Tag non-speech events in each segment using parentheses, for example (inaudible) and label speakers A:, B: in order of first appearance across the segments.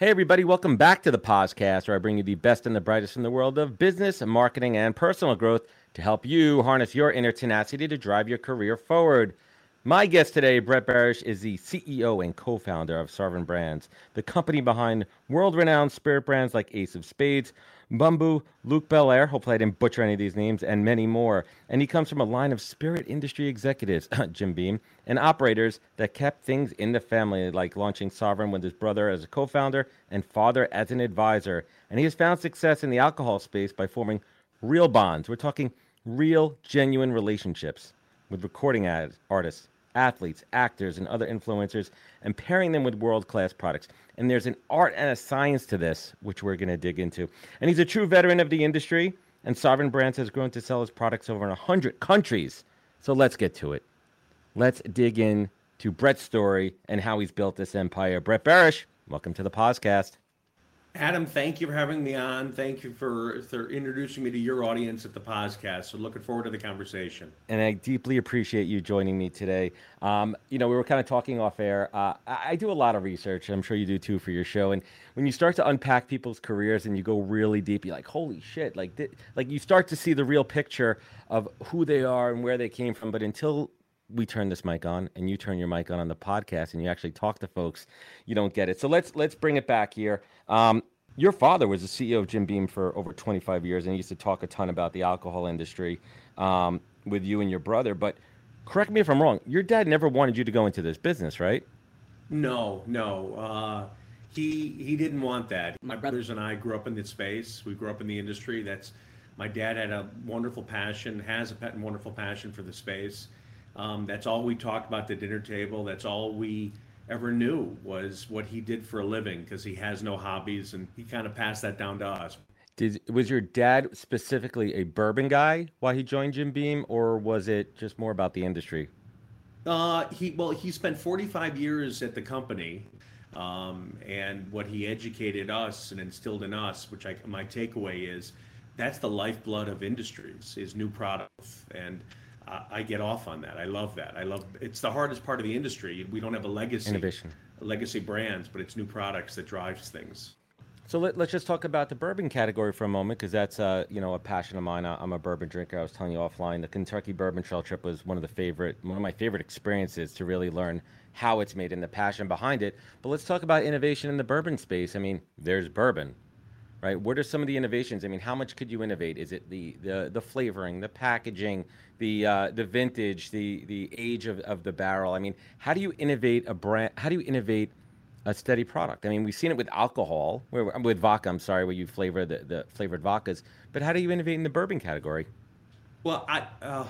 A: Hey, everybody, welcome back to the podcast where I bring you the best and the brightest in the world of business, marketing, and personal growth to help you harness your inner tenacity to drive your career forward. My guest today, Brett Berish, is the CEO and co founder of Sovereign Brands, the company behind world renowned spirit brands like Ace of Spades, Bumbu, Luc Belaire, hopefully I didn't butcher any of these names, and many more. And he comes from a line of spirit industry executives, (laughs) Jim Beam, and operators that kept things in the family, like launching Sovereign with his brother as a co founder and father as an advisor. And he has found success in the alcohol space by forming real bonds. We're talking real, genuine relationships with recording artists, athletes, actors, and other influencers, and pairing them with world class products. And there's an art and a science to this, which we're going to dig into. And he's a true veteran of the industry, and Sovereign Brands has grown to sell his products over in 100 countries. So let's get to it. Let's dig in to Brett's story and how he's built this empire. Brett Berish, welcome to the podcast.
B: Adam, thank you for having me on. Thank you for, for introducing me to your audience at the podcast. So, looking forward to the conversation.
A: And I deeply appreciate you joining me today. Um, you know, we were kind of talking off air. Uh, I do a lot of research. I'm sure you do too for your show. And when you start to unpack people's careers and you go really deep, you're like, holy shit! Like, th- like you start to see the real picture of who they are and where they came from. But until we turn this mic on and you turn your mic on on the podcast and you actually talk to folks, you don't get it. So let's let's bring it back here. Um, your father was the CEO of Jim Beam for over 25 years and he used to talk a ton about the alcohol industry um, with you and your brother. But correct me if I'm wrong. Your dad never wanted you to go into this business, right?
B: No, no. Uh, he he didn't want that. My brothers and I grew up in the space. We grew up in the industry. That's my dad had a wonderful passion, has a wonderful passion for the space um, that's all we talked about at the dinner table. That's all we ever knew was what he did for a living because he has no hobbies and he kind of passed that down to us.
A: Did was your dad specifically a bourbon guy while he joined Jim Beam, or was it just more about the industry?
B: Uh, he well, he spent 45 years at the company, um, and what he educated us and instilled in us, which I, my takeaway is, that's the lifeblood of industries is new products and I, get off on that. I love that. I love it's the hardest part of the industry. We don't have a legacy
A: innovation,
B: legacy brands, but it's new products that drives things.
A: So let, us just talk about the bourbon category for a moment, because that's uh, you know a passion of mine. I'm a bourbon drinker. I was telling you offline, the Kentucky Bourbon Trail trip was one of the favorite, one of my favorite experiences to really learn how it's made and the passion behind it. But let's talk about innovation in the bourbon space. I mean, there's bourbon, right? What are some of the innovations? I mean, how much could you innovate? Is it the the, the flavoring, the packaging, the uh, the vintage, the the age of, of the barrel? I mean, how do you innovate a brand? How do you innovate a steady product? I mean, we've seen it with alcohol, with vodka. I'm sorry, where you flavor the, the flavored vodkas. But how do you innovate in the bourbon category?
B: Well, I uh,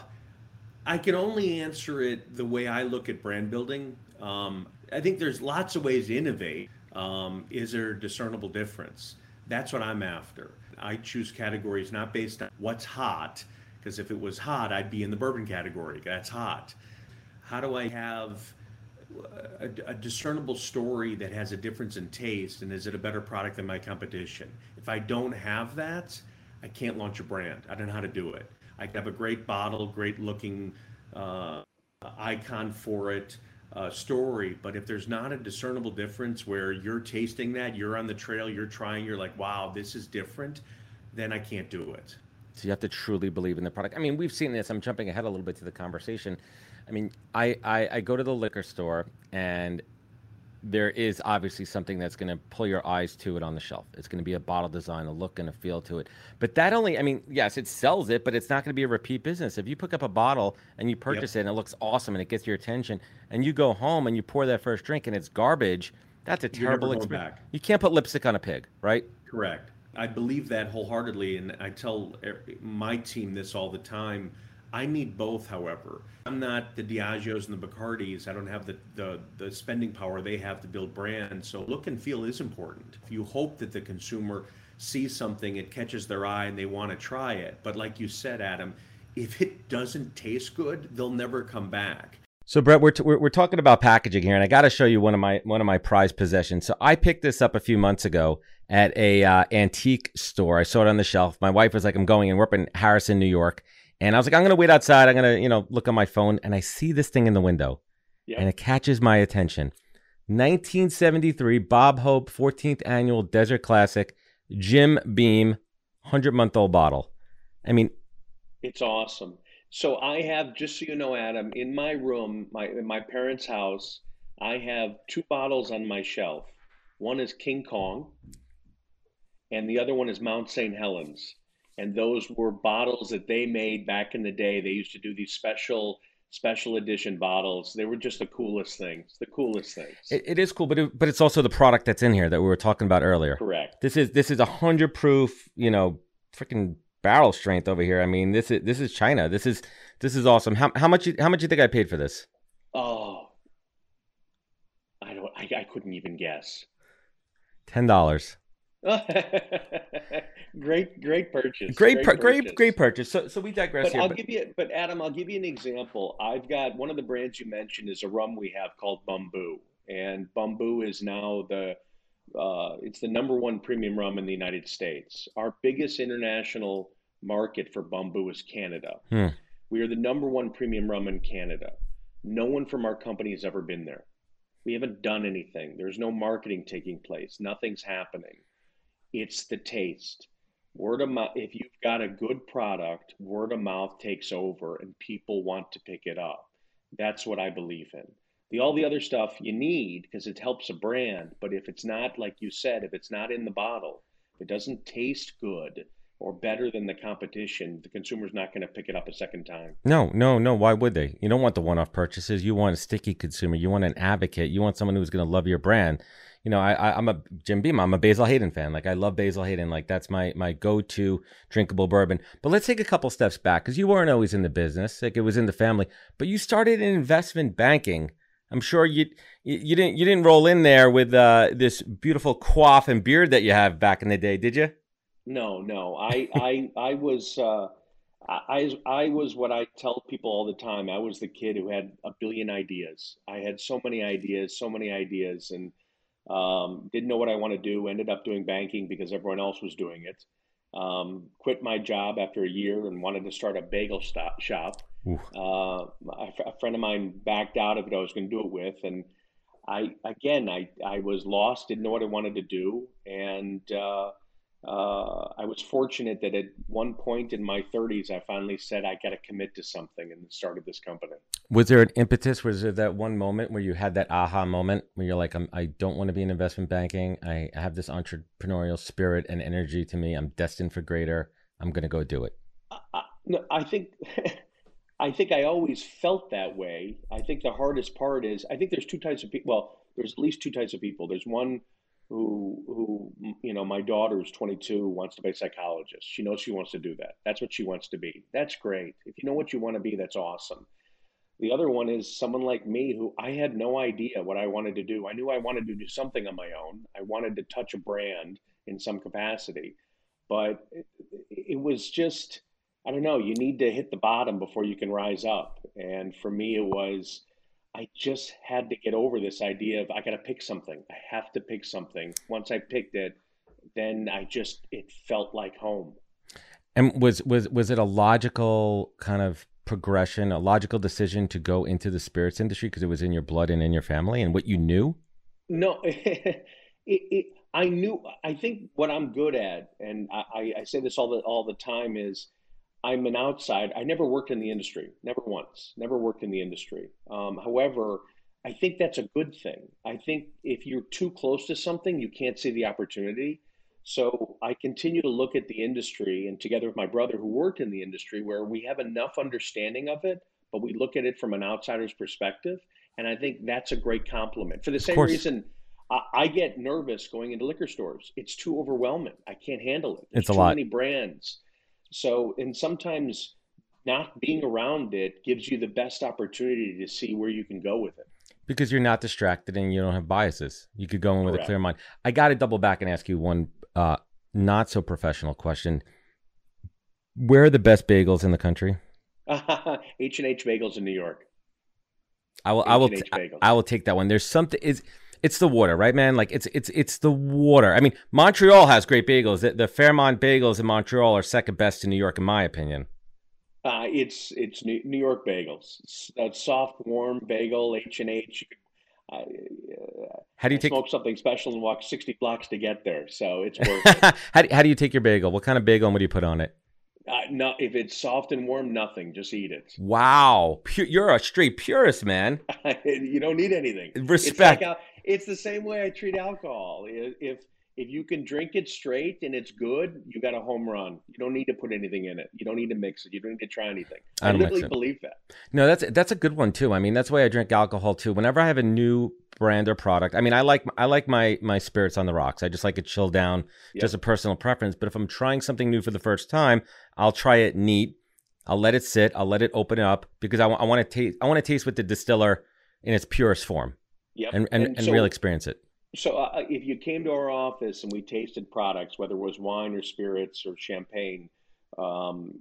B: I can only answer it the way I look at brand building. Um, I think there's lots of ways to innovate. Um, is there a discernible difference? That's what I'm after. I choose categories not based on what's hot, because if it was hot, I'd be in the bourbon category. That's hot. How do I have a, a, discernible story that has a difference in taste, and is it a better product than my competition? If I don't have that, I can't launch a brand. I don't know how to do it. I have a great bottle, great looking uh, icon for it, uh, story. But if there's not a discernible difference where you're tasting that, you're on the trail, you're trying, you're like, wow, this is different, then I can't do it.
A: So you have to truly believe in the product. I mean, we've seen this. I'm jumping ahead a little bit to the conversation. I mean, I, I, I go to the liquor store and there is obviously something that's going to pull your eyes to it on the shelf. It's going to be a bottle design, a look and a feel to it. But that only, I mean, yes, it sells it, but it's not going to be a repeat business. If you pick up a bottle and you purchase yep. it and it looks awesome and it gets your attention, and you go home and you pour that first drink and it's garbage, that's a terrible experience. You can't put lipstick on a pig, right?
C: Correct. I believe that wholeheartedly, and I tell er, my team this all the time I need both, however. I'm not the Diageos and the Bacardis. I don't have the, the, the spending power they have to build brands. So look and feel is important. If you hope that the consumer sees something, it catches their eye and they want to try it. But like you said, Adam, if it doesn't taste good, they'll never come back.
A: So Brett, we're, t- we're, we're talking about packaging here, and I got to show you one of my one of my prized possessions. So I picked this up a few months ago at a uh, antique store. I saw it on the shelf. My wife was like, "I'm going," and we're up in Harrison, New York, and I was like, I'm gonna wait outside. I'm gonna, you know, look on my phone, and I see this thing in the window, yep. and it catches my attention. 1973 Bob Hope 14th annual Desert Classic Jim Beam 100 month old bottle. I mean,
B: it's awesome. So I have, just so you know, Adam, in my room, my in my parents' house, I have two bottles on my shelf. One is King Kong, and the other one is Mount St. Helens and those were bottles that they made back in the day. They used to do these special special edition bottles. They were just the coolest things. The coolest things.
A: it, it is cool, but it, but it's also the product that's in here that we were talking about earlier.
B: Correct.
A: This is this is a hundred proof. You know, freaking barrel strength over here. I mean, this is this is China. This is this is awesome. How how much you, how much you think I paid for this?
B: Oh, I don't. I, I couldn't even guess.
A: Ten dollars. (laughs)
B: great, great purchase.
A: Great, great, purchase. great, great purchase. So, so we digress
B: but
A: here.
B: I'll but... give you, but Adam, I'll give you an example. I've got one of the brands you mentioned is a rum we have called Bumbu, and Bumbu is now the, uh, it's the number one premium rum in the United States. Our biggest international market for Bumbu is Canada. Hmm. We are the number one premium rum in Canada. No one from our company has ever been there. We haven't done anything. There's no marketing taking place. Nothing's happening it's the taste. Word of mouth, if you've got a good product, word of mouth takes over and people want to pick it up. That's what I believe in. The all the other stuff you need because it helps a brand, but if it's not like you said, if it's not in the bottle, if it doesn't taste good or better than the competition, the consumer's not going to pick it up a second time.
A: No, no, no. Why would they? You don't want the one-off purchases. You want a sticky consumer. You want an advocate. You want someone who's going to love your brand you know, I, I am a Jim Beam. I'm a Basil Hayden fan. Like I love Basil Hayden. Like that's my my go to drinkable bourbon. But let's take a couple steps back because you weren't always in the business. Like it was in the family. But you started in investment banking. I'm sure you you didn't you didn't roll in there with uh, this beautiful coif and beard that you have back in the day, did you?
B: No, no. I I I was. Uh... I, I was what I tell people all the time. I was the kid who had a billion ideas. I had so many ideas, so many ideas, and um, didn't know what I want to do. Ended up doing banking because everyone else was doing it. Um, quit my job after a year and wanted to start a bagel stop, shop. Uh, a friend of mine backed out of it. I was going to do it with, and I again I I was lost. Didn't know what I wanted to do, and uh, uh, I was fortunate that at one point in my 30s, I finally said I got to commit to something and started this company.
A: Was there an impetus? Was there that one moment where you had that aha moment where you're like, I'm, I don't want to be in investment banking. I have this entrepreneurial spirit and energy to me. I'm destined for greater. I'm going to go do it.
B: I, no, I think. (laughs) I think I always felt that way. I think the hardest part is I think there's two types of people. Well, there's at least two types of people. There's one who who you know my daughter is 22 wants to be a psychologist. She knows she wants to do that. That's what she wants to be. That's great. If you know what you want to be that's awesome. The other one is someone like me who i had no idea what i wanted to do. I knew i wanted to do something on my own. I wanted to touch a brand in some capacity. But it, it was just i don't know you need to hit the bottom before you can rise up. And for me it was I just had to get over this idea of I got to pick something. I have to pick something. Once I picked it, then I just it felt like home.
A: And was was was it a logical kind of progression, a logical decision to go into the spirits industry because it was in your blood and in your family and what you knew?
B: No, (laughs) it, it, I knew. I think what I'm good at, and I, I say this all the all the time, is I'm an outside. I never worked in the industry, never once, never worked in the industry. Um, however, I think that's a good thing. I think if you're too close to something, you can't see the opportunity. So I continue to look at the industry and together with my brother who worked in the industry where we have enough understanding of it, but we look at it from an outsider's perspective. And I think that's a great compliment. For the same reason, I, I, get nervous going into liquor stores. It's too overwhelming. I can't handle it. There's
A: it's a
B: too
A: lot.
B: many brands. So, and sometimes not being around it gives you the best opportunity to see where you can go with it.
A: Because you're not distracted and you don't have biases. You could go in with Correct. a clear mind. I got to double back and ask you one uh, not so professional question. Where are the best bagels in the country? (laughs)
B: H and H Bagels in New York.
A: I will. H&H I will. I will take that one. There's something. Is it's the water, right, man? Like it's it's it's the water. I mean, Montreal has great bagels. The, the Fairmount bagels in Montreal are second best to New York, in my opinion.
B: Uh, it's it's New York bagels. It's a soft, warm bagel, H and H. Uh,
A: how do you
B: I
A: take
B: smoke something special and walk sixty blocks to get there? So it's worth (laughs) it.
A: how do, how do you take your bagel? What kind of bagel and what do you put on it?
B: Uh, no, if it's soft and warm, nothing. Just eat it.
A: Wow, you're a straight purist, man. (laughs)
B: you don't need anything.
A: Respect.
B: It's, like, it's the same way I treat alcohol. If if you can drink it straight and it's good, you got a home run. You don't need to put anything in it. You don't need to mix it. You don't need to try anything. I, I literally believe that.
A: No, that's that's a good one too. I mean, that's why I drink alcohol too. Whenever I have a new brand or product, I mean, I like I like my my spirits on the rocks. I just like it chill down, yep. just a personal preference. But if I'm trying something new for the first time, I'll try it neat. I'll let it sit. I'll let it open up because I, w- I want to taste. I want to taste with the distiller in its purest form.
B: Yep.
A: And and, and, and so, really experience it.
B: So, uh, uh, if you came to our office and we tasted products, whether it was wine or spirits or champagne, um,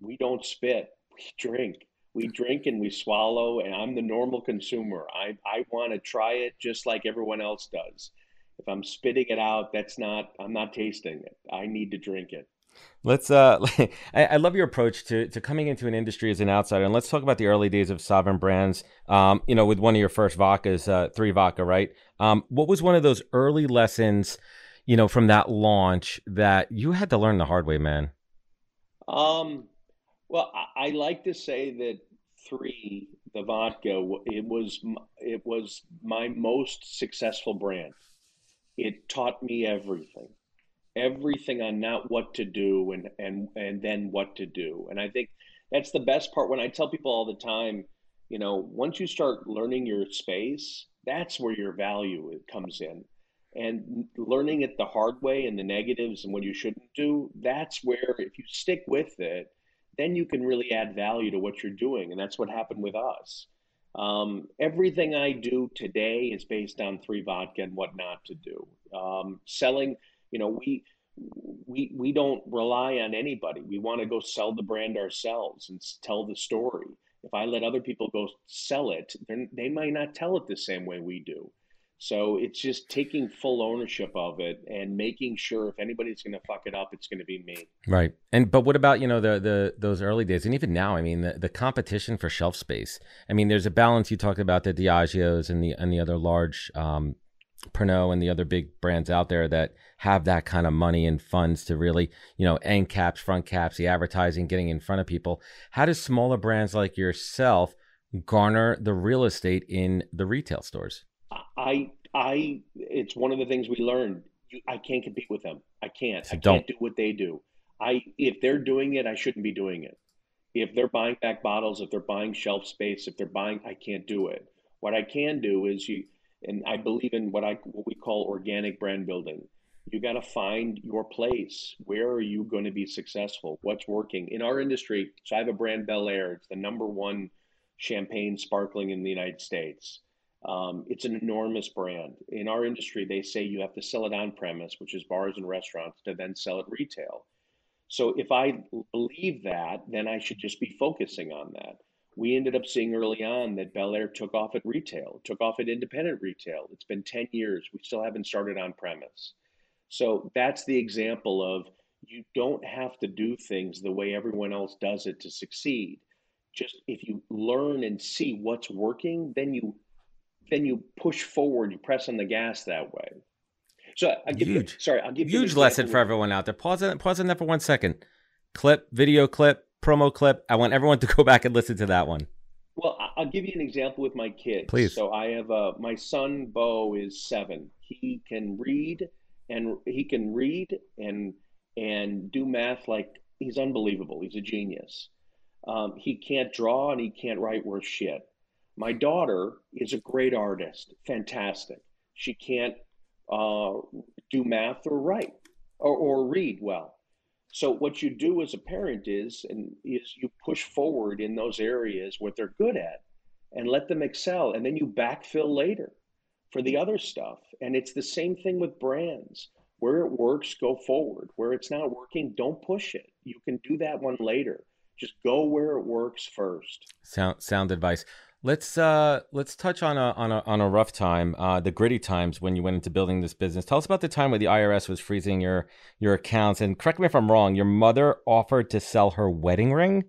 B: we don't spit, we (laughs) drink. We drink and we swallow, and I'm the normal consumer. I, I want to try it just like everyone else does. If I'm spitting it out, that's not, I'm not tasting it. I need to drink it.
A: Let's. Uh, (laughs) I, I, love your approach to to coming into an industry as an outsider, and let's talk about the early days of Sovereign Brands. Um, you know, with one of your first vodkas, uh, three vodka, right? Um, what was one of those early lessons, you know, from that launch that you had to learn the hard way, man?
B: Um, well, I, I like to say that three, the vodka, it was it was my most successful brand. It taught me everything everything on not what to do and and and then what to do. And I think that's the best part when I tell people all the time, you know, once you start learning your space, that's where your value comes in. And learning it the hard way and the negatives and what you shouldn't do, that's where if you stick with it, then you can really add value to what you're doing. And that's what happened with us. Um, everything I do today is based on three vodka and what not to do. Um, selling you know, we we we don't rely on anybody. We want to go sell the brand ourselves and tell the story. If I let other people go sell it, then they might not tell it the same way we do. So it's just taking full ownership of it and making sure if anybody's going to fuck it up, it's going to be me.
A: Right. And but what about you know the the those early days and even now? I mean the, the competition for shelf space. I mean there's a balance. You talked about the Diageo's and the and the other large um, Pernod and the other big brands out there that have that kind of money and funds to really, you know, end caps, front caps, the advertising, getting in front of people. How does smaller brands like yourself garner the real estate in the retail stores?
B: I, I, it's one of the things we learned. I can't compete with them. I can't.
A: So
B: I can't do what they do. I, if they're doing it, I shouldn't be doing it. If they're buying back bottles, if they're buying shelf space, if they're buying, I can't do it. What I can do is you and I believe in what I what we call organic brand building. You got to find your place. Where are you going to be successful? What's working in our industry? So I have a brand Belaire. It's the number one champagne sparkling in the United States. Um, it's an enormous brand. In our industry, they say you have to sell it on premise, which is bars and restaurants, to then sell it retail. So if I believe that, then I should just be focusing on that we ended up seeing early on that Belaire took off at retail, took off at independent retail. It's been 10 years. We still haven't started on premise. So that's the example of you don't have to do things the way everyone else does it to succeed. Just if you learn and see what's working, then you then you push forward, you press on the gas that way. So I'll give huge. you sorry, I'll give
A: huge
B: you
A: huge lesson for everyone out there. Pause on, pause on that for one second. Clip, video clip, promo clip. I want everyone to go back and listen to that one.
B: Well, I'll give you an example with my kids.
A: Please.
B: So I have a my son Bo is seven. He can read and he can read and and do math like he's unbelievable. He's a genius. Um, he can't draw and he can't write worth shit. My daughter is a great artist, fantastic. She can't uh, do math or write or, or read well. So what you do as a parent is and is you push forward in those areas what they're good at and let them excel and then you backfill later for the other stuff. And it's the same thing with brands. Where it works, go forward. Where it's not working, don't push it. You can do that one later. Just go where it works first.
A: Sound sound advice. Let's uh let's touch on a on a on a rough time, uh the gritty times when you went into building this business. Tell us about the time where the IRS was freezing your your accounts and correct me if I'm wrong, your mother offered to sell her wedding ring?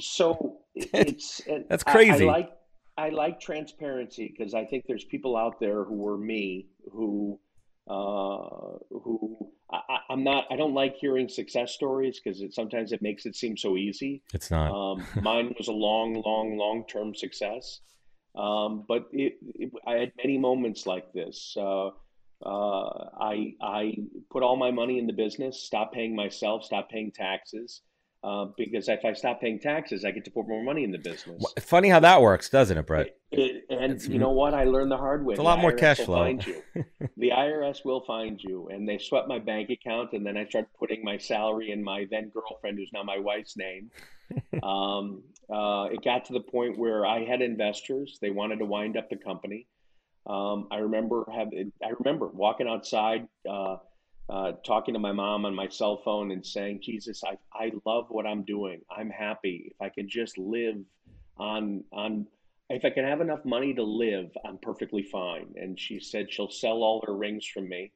B: So (laughs) it's
A: That's crazy.
B: I, I like I like transparency because I think there's people out there who were me who uh, who I, am not. I don't like hearing success stories because it sometimes it makes it seem so easy.
A: It's not.
B: Um, mine was a long, long, long term success, um, but it, it, I had many moments like this. Uh, uh, I I put all my money in the business, stopped paying myself, stopped paying taxes. Uh, because if I stop paying taxes, I get to put more money in the business.
A: Funny how that works, doesn't it, Brett?
B: It, it, and it's, you know what? I learned the hard way.
A: It's a lot more cash flow.
B: Find you. (laughs) the IRS will find you, and they swept my bank account, and then I started putting my salary in my then girlfriend, who's now my wife's name. (laughs) um, uh, it got to the point where I had investors; they wanted to wind up the company. Um, I remember having, I remember walking outside. Uh, uh, talking to my mom on my cell phone and saying, Jesus, I, I love what I'm doing. I'm happy. If I can just live on, on, if I can have enough money to live, I'm perfectly fine. And she said she'll sell all her rings from me.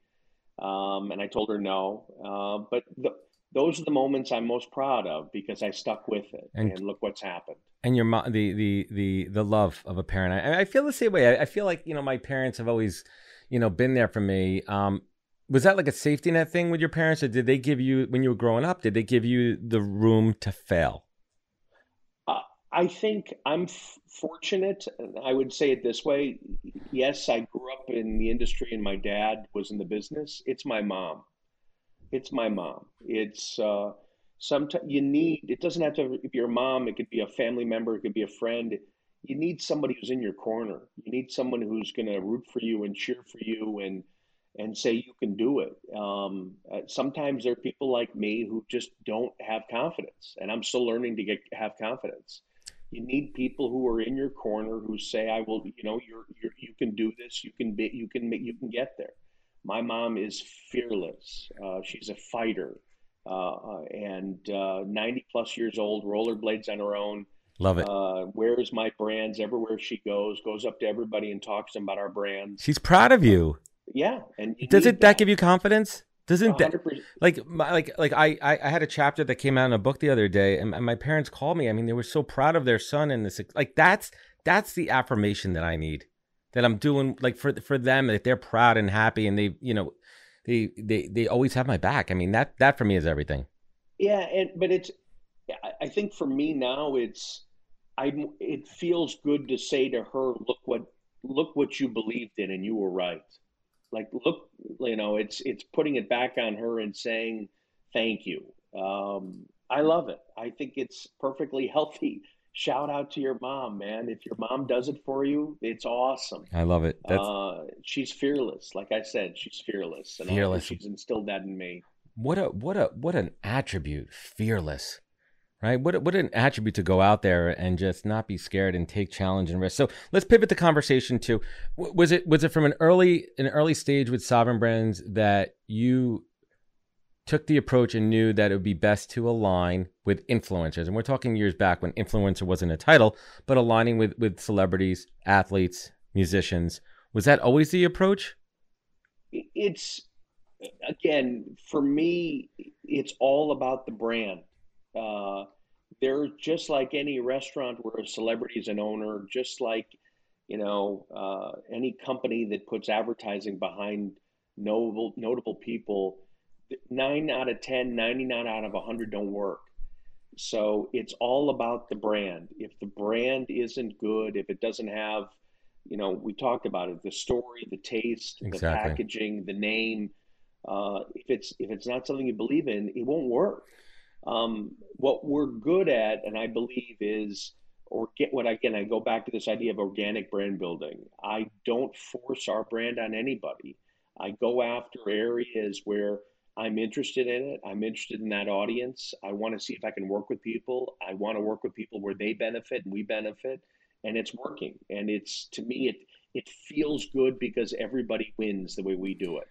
B: Um, and I told her no. Uh, but the, those are the moments I'm most proud of because I stuck with it. And, and look what's happened.
A: And your mom, the, the, the, the love of a parent. I, I feel the same way. I, I feel like, you know, my parents have always, you know, been there for me. Um, was that like a safety net thing with your parents or did they give you when you were growing up did they give you the room to fail?
B: Uh, i think i'm f- fortunate i would say it this way. Yes i grew up in the industry and my dad was in the business. It's my mom. It's my mom. It's uh, sometimes you need it doesn't have to be your mom it could be a family member it could be a friend. You need somebody who's in your corner. You need someone who's going to root for you and cheer for you and and say you can do it. Um, uh, sometimes there are people like me who just don't have confidence, and I'm still learning to get have confidence. You need people who are in your corner who say, "I will," you know, you're, you're you can do this. You can be, you can make, you can get there. My mom is fearless. Uh, she's a fighter, uh, uh and uh, 90 plus years old, rollerblades on her own.
A: Love it.
B: Uh, wears my brands everywhere she goes. Goes up to everybody and talks to them about our brands.
A: She's proud of you.
B: Yeah, and
A: does it that. that give you confidence? Doesn't 100%.
B: that
A: like my, like like I, I had a chapter that came out in a book the other day, and, and my parents called me. I mean, they were so proud of their son and this like that's that's the affirmation that I need. That I'm doing like for for them that they're proud and happy, and they you know they they they always have my back. I mean that that for me is everything.
B: Yeah, and but it's I think for me now it's I it feels good to say to her, look what look what you believed in, and you were right like look you know it's it's putting it back on her and saying thank you. Um, i love it. I think it's perfectly (laughs) healthy. Shout out to your mom man. If your mom does it for you it's awesome.
A: I love it.
B: Uh, she's fearless. Like i said she's fearless. And fearless. she's instilled that in me.
A: What a what a what an attribute fearless right? What what an attribute to go out there and just not be scared and take challenge and risk. So let's pivot the conversation to was it was it from an early an early stage with Sovereign Brands that you took the approach and knew that it would be best to align with influencers, and we're talking years back when influencer wasn't a title, but aligning with with celebrities, athletes, musicians. Was that always the approach?
B: It's again for me, it's all about the brand uh, they're just like any restaurant where a celebrity is an owner, just like you know uh, any company that puts advertising behind notable notable people. Nine out of 10, 99 out of 100 don't work. So it's all about the brand. If the brand isn't good, if it doesn't have, you know, we talked about it, the story, the taste, the packaging, the name. Uh, if it's if it's not something you believe in, it won't work. Um, what we're good at, and I believe, is or get what again. I go back to this idea of organic brand building. I don't force our brand on anybody. I go after areas where I'm interested in it. I'm interested in that audience. I want to see if I can work with people. I want to work with people where they benefit and we benefit, and it's working. And it's to me, it it feels good because everybody wins the way we do it.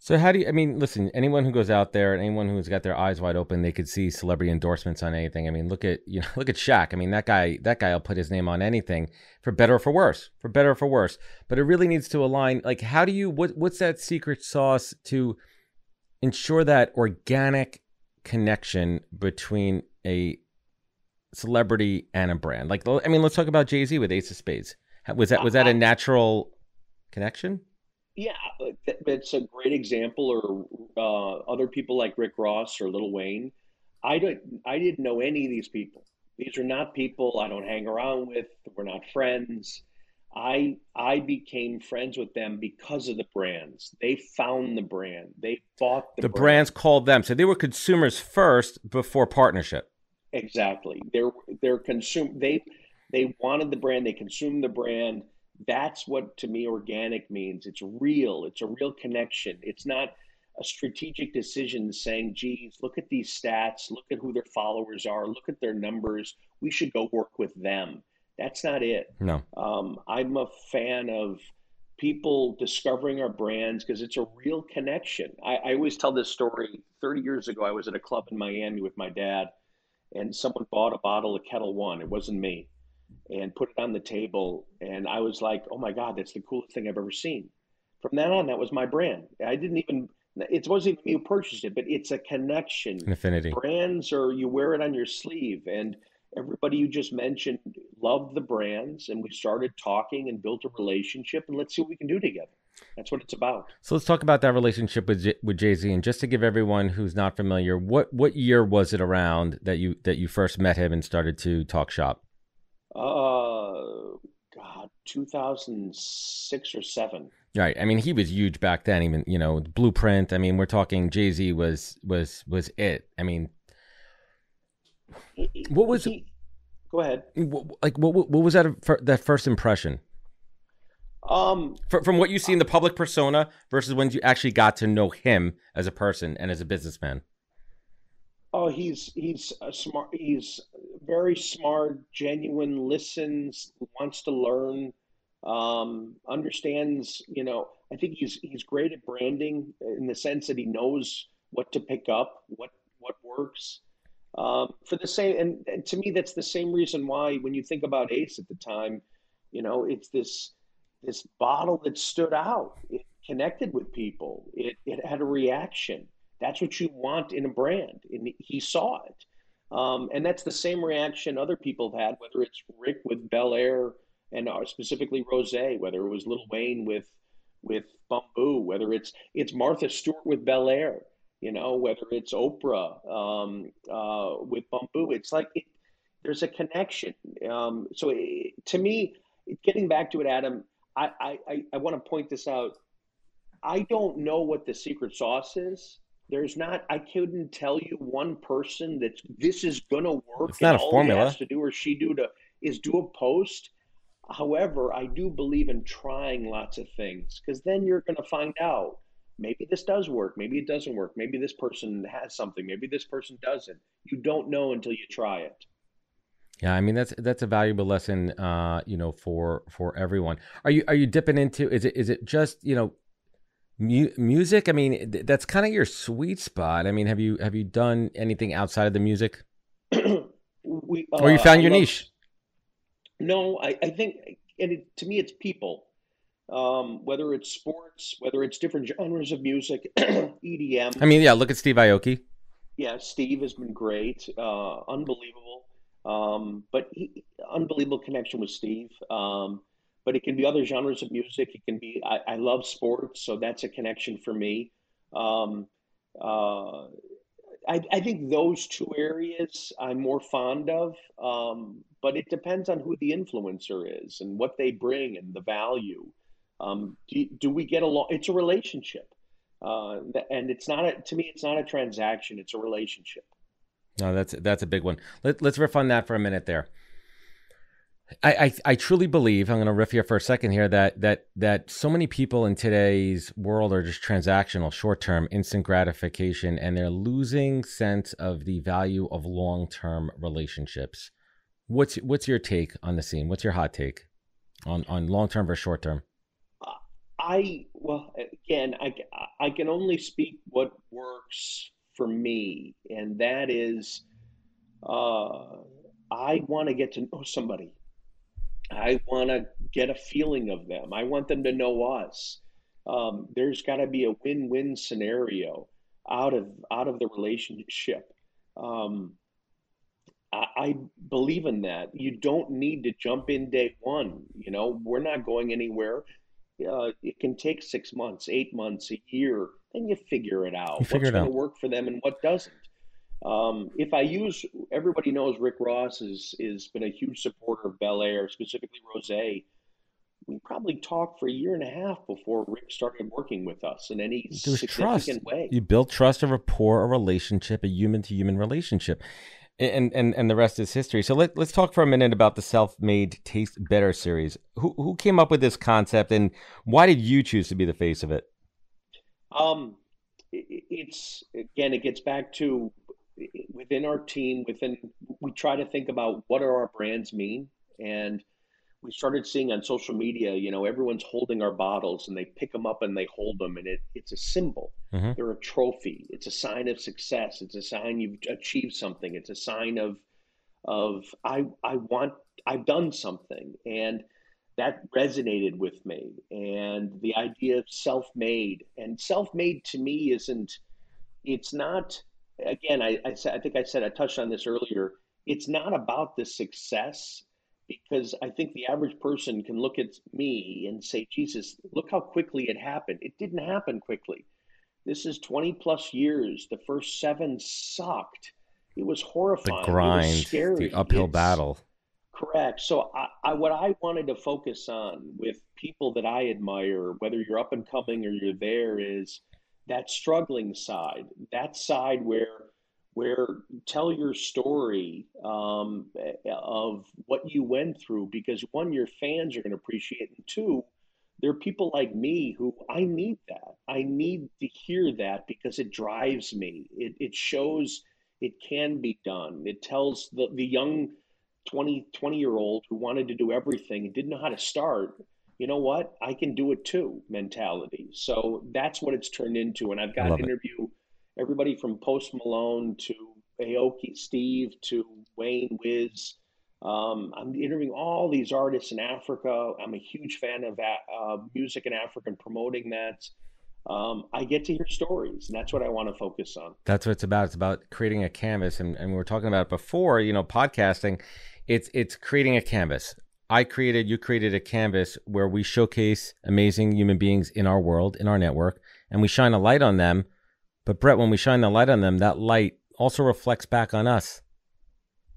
A: So how do you? I mean, listen. Anyone who goes out there, anyone who's got their eyes wide open, they could see celebrity endorsements on anything. I mean, look at you know, (laughs) look at Shaq. I mean, that guy, that guy will put his name on anything for better or for worse, for better or for worse. But it really needs to align. Like, how do you? What what's that secret sauce to ensure that organic connection between a celebrity and a brand? Like, I mean, let's talk about Jay Z with Ace of Spades. Was that was that a uh, natural connection?
B: Yeah, it's a great example. Or uh, other people like Rick Ross or Lil Wayne. I don't. I didn't know any of these people. These are not people I don't hang around with. We're not friends. I I became friends with them because of the brands. They found the brand. They bought the,
A: the
B: brand.
A: brands called them, so they were consumers first before partnership.
B: Exactly. They're they're consume. They they wanted the brand. They consumed the brand that's what to me organic means. It's real. It's a real connection. It's not a strategic decision saying, geez, look at these stats, look at who their followers are, look at their numbers. We should go work with them. That's not it.
A: No.
B: Um, I'm a fan of people discovering our brands because it's a real connection. I, I always tell this story. 30 years ago, I was at a club in Miami with my dad, and someone bought a bottle of Ketel One. It wasn't me and put it on the table. And I was like, oh my God, that's the coolest thing I've ever seen. From then on, that was my brand. I didn't even, it wasn't even me who purchased it, but it's a connection.
A: An affinity.
B: Brands or you wear it on your sleeve. And everybody you just mentioned loved the brands. And we started talking and built a relationship. And let's see what we can do together. That's what it's about.
A: So let's talk about that relationship with J- with Jay Z. And just to give everyone who's not familiar, what what year was it around that you that you first met him and started to talk shop?
B: Uh, God, 2006 or seven.
A: Right. I mean, he was huge back then. Even you know, Blueprint. I mean, we're talking Jay Z was was was it. I mean, what was
B: he, Go ahead.
A: Like, what what was that that first impression?
B: Um,
A: from, from what you see in the public persona versus when you actually got to know him as a person and as a businessman.
B: Oh, he's he's a smart. He's very smart, genuine, listens, wants to learn, um, understands. You know, I think he's he's great at branding in the sense that he knows what to pick up, what what works. Um, for the same, and, and to me, that's the same reason why when you think about Ace at the time, you know, it's this this bottle that stood out. It connected with people. It it had a reaction that's what you want in a brand. And he saw it. Um, and that's the same reaction other people have had, whether it's Rick with Belaire and uh, specifically Rose, whether it was Lil Wayne with with Bumbu, whether it's it's Martha Stewart with Belaire, you know, whether it's Oprah um, uh, with Bumbu. It's like it, there's a connection. Um, so it, to me, getting back to it, Adam, I, I, I want to point this out. I don't know what the secret sauce is. There's not. I couldn't tell you one person that this is going to work.
A: It's not a formula.
B: has to do or she do to is do a post. However, I do believe in trying lots of things because then you're going to find out. Maybe this does work. Maybe it doesn't work. Maybe this person has something. Maybe this person doesn't. You don't know until you try it.
A: Yeah, I mean that's that's a valuable lesson, uh, you know, for for everyone. Are you are you dipping into? Is it is it just you know Mu- music, I mean, that's kind of your sweet spot. I mean, have you have you done anything outside of the music? (clears throat)
B: we,
A: uh, or you found your love, niche?
B: No, I, I think, and it, to me, it's people. Um, whether it's sports, whether it's different genres of music, (clears throat) EDM.
A: I mean, yeah, look at Steve Aoki.
B: Yeah, Steve has been great, uh, unbelievable. Um, but he, unbelievable connection with Steve. Um, but it can be other genres of music. It can be, I, I love sports, so that's a connection for me. Um, uh, I, I think those two areas I'm more fond of, um, but it depends on who the influencer is and what they bring and the value. Um, do, do we get along? It's a relationship, uh, and it's not a, to me. It's not a transaction. It's a relationship.
A: No, that's that's a big one. Let, let's riff on that for a minute there. I, I, I truly believe I'm going to riff here for a second here that that that so many people in today's world are just transactional, short term, instant gratification, and they're losing sense of the value of long term relationships. What's what's your take on the scene? What's your hot take on on long term versus short term?
B: I well again I I can only speak what works for me, and that is uh, I want to get to know somebody. I want to get a feeling of them. I want them to know us. Um, there's got to be a win-win scenario out of out of the relationship. Um, I, I believe in that. You don't need to jump in day one. You know, we're not going anywhere. Uh, it can take six months, eight months, a year, and you figure it out.
A: You figure
B: What's going to work for them and what doesn't. Um, if I use, everybody knows Rick Ross is is been a huge supporter of Belaire, specifically Rose. We probably talked for a year and a half before Rick started working with us in any
A: was trust.
B: significant way.
A: You build trust, a rapport, a relationship, a human to human relationship. And, and and the rest is history. So let, let's talk for a minute about the self-made Taste Better series. Who who came up with this concept, and why did you choose to be the face of it?
B: Um, it, it's again, it gets back to within our team. Within we try to think about what are our brands mean, and we started seeing on social media, you know, everyone's holding our bottles and they pick them up and they hold them, and it, it's a symbol.
A: Mhm.
B: They're a trophy. It's a sign of success. It's a sign you've achieved something. It's a sign of of I I want I've done something, and that resonated with me. And the idea of self-made and self-made to me isn't. It's not. Again, I I, I think I said I touched on this earlier. It's not about the success because I think the average person can look at me and say, Jesus, look how quickly it happened. It didn't happen quickly. This is 20 plus years. The first seven sucked. It was
A: The
B: horrifying. It
A: grind,
B: scary.
A: the uphill
B: It's-
A: battle.
B: Correct. So I, I what I wanted to focus on with people that I admire, whether you're up and coming or you're there, is that struggling side, that side where where tell your story um, of what you went through because one, your fans are going to appreciate, and two, there are people like me who I need that. I need to hear that because it drives me. It, it shows it can be done. It tells the, the young 20, 20 year old who wanted to do everything and didn't know how to start, you know what? I can do it too mentality. So that's what it's turned into. And I've got to
A: it.
B: interview everybody from Post Malone to Aoki Steve to Wayne Wiz. Um, I'm interviewing all these artists in Africa. I'm a huge fan of uh, music in Africa and promoting that. Um, I get to hear stories, and that's what I want to focus on.
A: That's what it's about. It's about creating a canvas, and, and we were talking about it before. You know, podcasting. It's it's creating a canvas. I created, you created a canvas where we showcase amazing human beings in our world, in our network, and we shine a light on them. But Brett, when we shine the light on them, that light also reflects back on us,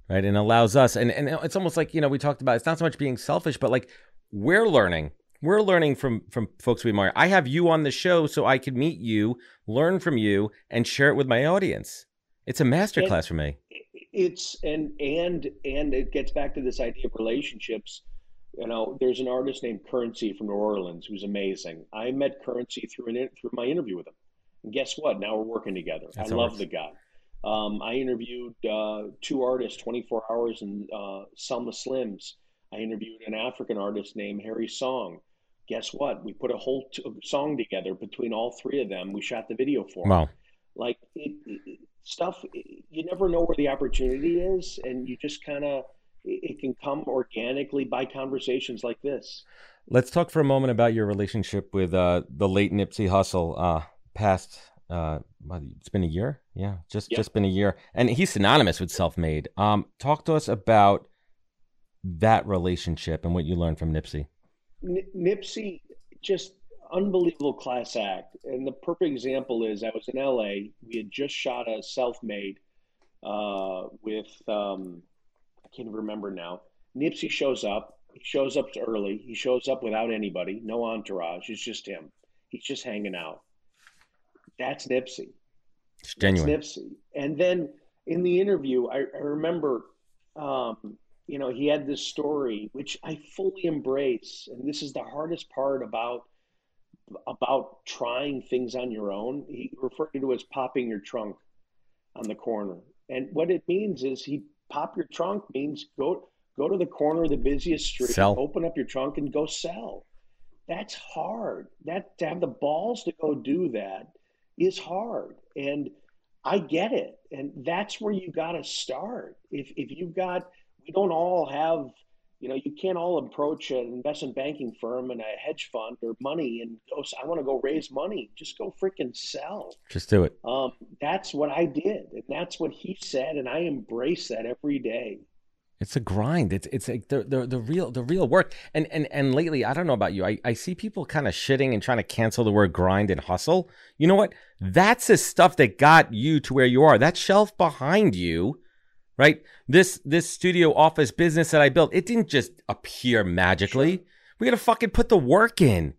A: right? And allows us, and, and it's almost like, you know, we talked about, it's not so much being selfish, but like we're learning. We're learning from from folks we admire. I have you on the show so I can meet you, learn from you, and share it with my audience. It's a masterclass for me.
B: It's and and and it gets back to this idea of relationships. You know there's an artist named currency from new orleans who's amazing. I met currency through an through my interview with him. And guess what? Now we're working together.
A: That's
B: i love the guy. Um, i interviewed uh, two artists 24 hours in uh, selma slims. I interviewed an african artist named Harrysong. Guess what? We put a whole t- song together between all three of them. We shot the video for
A: Wow.
B: like it, it, stuff you never know where the opportunity is and you just kind of it, can come organically by conversations like this
A: Let's talk for a moment about your relationship with uh, the late Nipsey Hussle. Uh, past, uh, it's been a year, yeah, just
B: Yeah.
A: just been a year, and he's synonymous with self-made. Um, talk to us about that relationship and what you learned from Nipsey.
B: N- nipsey just unbelievable class act. And the perfect example is I was in LA. We had just shot a self made uh, with, um, I can't even remember now. Nipsey shows up. He shows up early. He shows up without anybody, no entourage. It's just him. He's just hanging out. That's Nipsey.
A: It's genuine.
B: That's Nipsey. And then in the interview, I, I remember, um, you know, he had this story which I fully embrace, and this is the hardest part about about trying things on your own. He referred to it as popping your trunk on the corner, and what it means is he pop your trunk means go go to the corner of the busiest street,
A: Sell.
B: open up your trunk, and go sell. That's hard. That to have the balls to go do that is hard, and I get it. And that's where you got to start. If, if you've got, we don't all have, you know, you can't all approach an investment banking firm and a hedge fund or money and go, I want to go raise money. Just go freaking sell.
A: Just do it.
B: Um, that's what I did. And that's what he said. And I embrace that every day.
A: It's a grind. It's it's like the, the the real the real work. And and and lately, I don't know about you. I, I see people kind of shitting and trying to cancel the word grind and hustle. You know what? That's the stuff that got you to where you are. That shelf behind you, right? This this studio office business that I built, it didn't just appear magically.
B: Sure.
A: We gotta fucking put the work in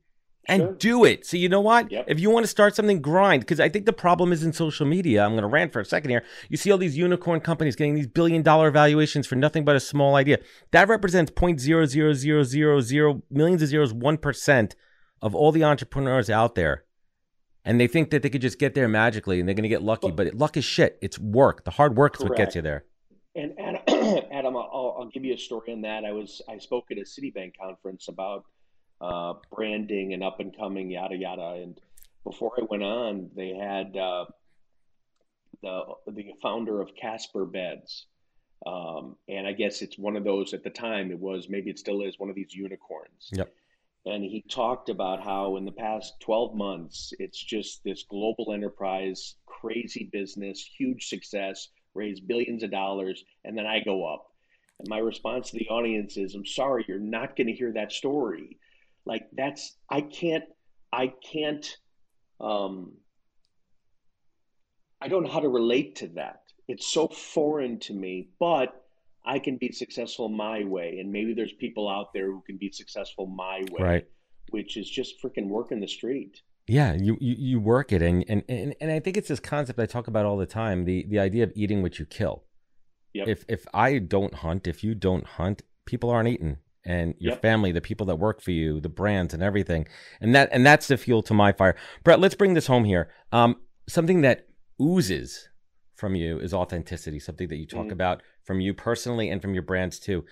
A: and
B: Sure.
A: do it. So you know what?
B: Yep.
A: If you want to start something, grind. Because I think the problem is in social media. I'm going to rant for a second here. You see all these unicorn companies getting these billion dollar valuations for nothing but a small idea. That represents 0.00000 millions of zeros, one percent of all the entrepreneurs out there. And they think that they could just get there magically and they're going to get lucky, but luck is shit. It's work. The hard work is what gets you there.
B: And (clears throat) Adam, Adam I'll, I'll give you a story on that. I was I spoke at a Citibank conference about uh, branding and up and coming, yada yada. And before I went on, they had uh, the the founder of Casper Beds, um, and I guess it's one of those at the time. It was maybe it still is one of these unicorns.
A: Yep.
B: And he talked about how in the past 12 months, it's just this global enterprise, crazy business, huge success, raised billions of dollars, and then I go up. And my response to the audience is, I'm sorry, you're not going to hear that story. Like that's I can't I can't um I don't know how to relate to that. It's so foreign to me, but I can be successful my way, and maybe there's people out there who can be successful my way,
A: Right.
B: which is just freaking working the street.
A: Yeah, you, you, you work it. And, and, and, and I think it's this concept I talk about all the time the, the idea of eating what you kill.
B: Yep.
A: If, if I don't hunt, if you don't hunt, people aren't eating. And your
B: Yep.
A: family, the people that work for you, the brands and everything. And that and that's the fuel to my fire. Brett, let's bring this home here. Um, something that oozes from you is authenticity, something that you talk
B: Mhm.
A: about from you personally and from your brands too.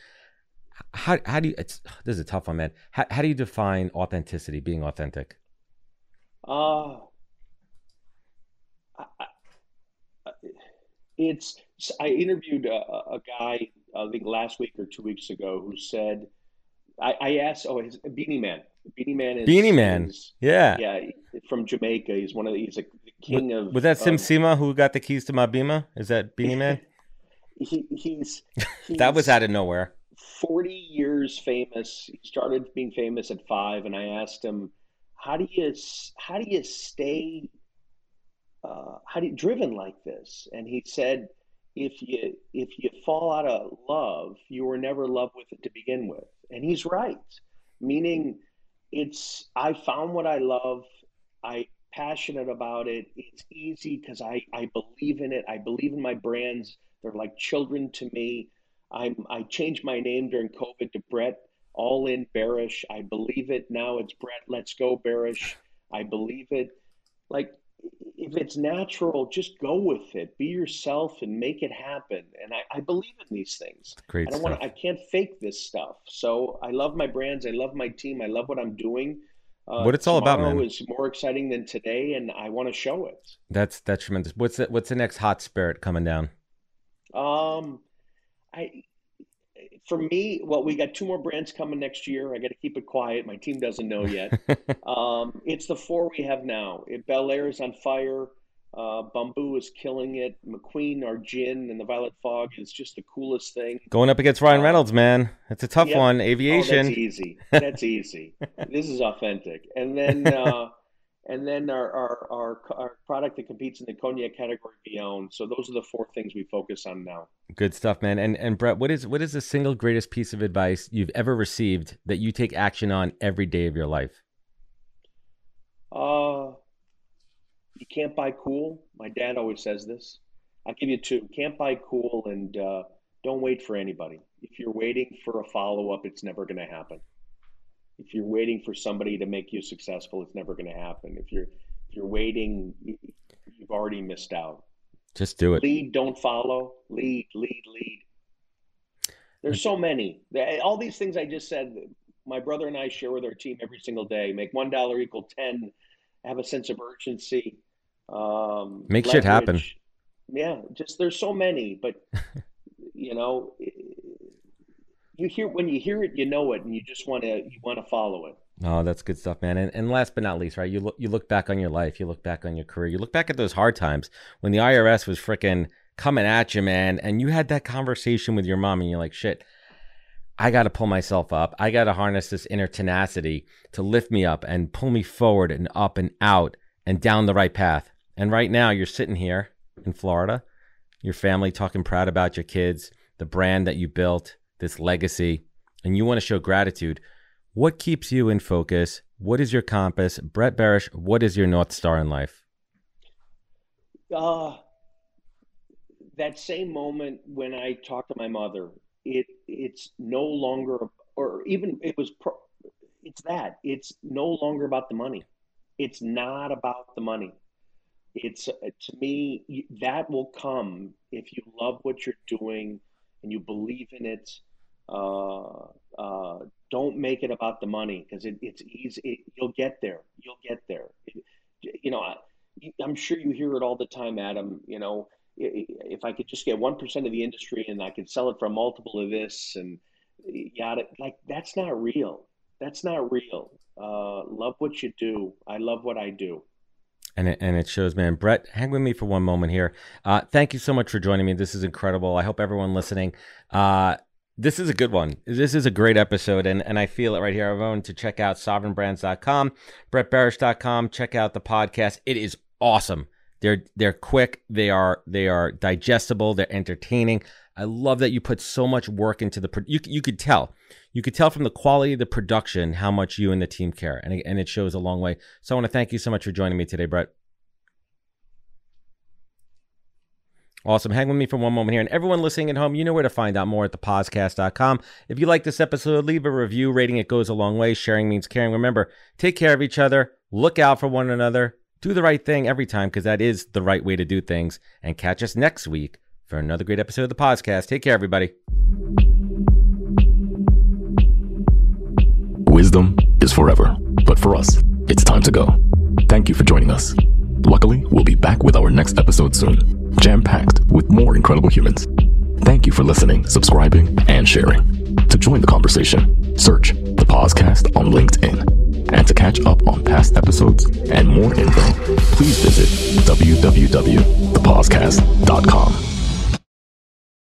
A: How, how do you, it's, this is a tough one, man. How, how do you define authenticity, being authentic?
B: Uh, I, I, it's. I interviewed a, a guy, I think last week or two weeks ago, who said, I, I asked, oh, his Beenie Man. Beenie Man is
A: Beenie Man.
B: is-
A: Yeah.
B: yeah, from Jamaica. He's one of the, he's a king of.
A: Was that Sim
B: of-
A: Sima who got the keys to my Bima? Is that (laughs) Beenie Man?
B: He, he's, he's (laughs)
A: that was out of nowhere.
B: 40 years famous. He started being famous at five, and I asked him, "How do you how do you stay uh, how do you driven like this?" And he said, "If you if you fall out of love, you were never loved with it to begin with." And he's right. Meaning, it's I found what I love. I passionate about it. It's easy because I I believe in it. I believe in my brands. They're like children to me. I'm I changed my name during COVID to Brett All In Berish. I believe it now. It's Brett. Let's go Berish. I believe it. Like if it's natural, just go with it. Be yourself and make it happen. And I, I believe in these things.
A: Great
B: I don't
A: stuff.
B: want. I can't fake this stuff. So I love my brands. I love my team. I love what I'm doing. Uh,
A: What it's all about, man.
B: is more exciting than today, and I want to show it.
A: That's that's tremendous. What's the, what's the next hot spirit coming down?
B: Um, I for me, well, we got two more brands coming next year. I got to keep it quiet. My team doesn't know yet. (laughs) um, it's the four we have now. It, Belaire is on fire. Uh, Bumbu is killing it. McQueen, our gin, and the Violet Fog is just the coolest thing.
A: Going up against Ryan Reynolds, man. It's a tough
B: Yep.
A: one.
B: Oh,
A: Aviation.
B: that's easy. That's easy. (laughs) this is authentic. And then, uh, and then our, our our our product that competes in the cognac category beyond. So those are the four things we focus on now.
A: Good stuff, man. And and Brett, what is what is the single greatest piece of advice you've ever received that you take action on every day of your life?
B: Uh, you can't buy cool. My dad always says this. I'll give you two. Can't buy cool and uh, don't wait for anybody. If you're waiting for a follow up, it's never going to happen. If you're waiting for somebody to make you successful, it's never going to happen. If you're if you're waiting, you- you've already missed out.
A: Just do it.
B: Lead, don't follow. Lead, lead, lead. There's so many. All these things I just said, my brother and I share with our team every single day. Make one dollar equal ten. Have a sense of urgency. Um,
A: Make shit happen.
B: Yeah, just there's so many, but (laughs) you know, you hear when you hear it, you know it, and you just want to you want to follow it.
A: Oh, that's good stuff, man. And, and last but not least, right? You look you look back on your life, you look back on your career, you look back at those hard times when the IRS was freaking coming at you, man, and you had that conversation with your mom, and you're like, shit, I got to pull myself up. I got to harness this inner tenacity to lift me up and pull me forward and up and out and down the right path. And right now, you're sitting here in Florida, your family talking proud about your kids, the brand that you built, this legacy, and you want to show gratitude. What keeps you in focus? What is your compass? Brett Berish, what is your North Star in life?
B: Uh, that same moment when I talked to my mother, it it's no longer, or even it was, pro, it's that it's no longer about the money. It's not about the money. It's to me that will come if you love what you're doing and you believe in it. Uh, uh, don't make it about the money because it, it's easy. It, you'll get there. You'll get there. It- you know, I, I'm sure you hear it all the time, Adam. You know, if I could just get 1% of the industry and I could sell it for a multiple of this and yada, like that's not real. That's not real. Uh, love what you do. I love what I do.
A: And it, and it shows, man. Brett, hang with me for one moment here. Uh, thank you so much for joining me. This is incredible. I hope everyone listening. Uh, this is a good one. This is a great episode, and, and I feel it right here. I Everyone to check out sovereignbrands.com, brettberish.com. Check out the podcast. It is awesome. They're they're quick. They are they are digestible. They're entertaining. I love that you put so much work into the. Pro- you you could tell, you could tell from the quality of the production how much you and the team care, and and it shows a long way. So I want to thank you so much for joining me today, Brett. Awesome. Hang with me for one moment here. And everyone listening at home, you know where to find out more at thepodcast.com. If you like this episode, leave a review. Rating it goes a long way. Sharing means caring. Remember, take care of each other. Look out for one another. Do the right thing every time because that is the right way to do things. And catch us next week for another great episode of the podcast. Take care, everybody.
D: Wisdom is forever, but for us, it's time to go. Thank you for joining us. Luckily, we'll be back with our next episode soon, jam packed with more incredible humans. Thank you for listening, subscribing, and sharing. To join the conversation, search the Podcast on LinkedIn. And to catch up on past episodes and more info, please visit www.thepodcast.com.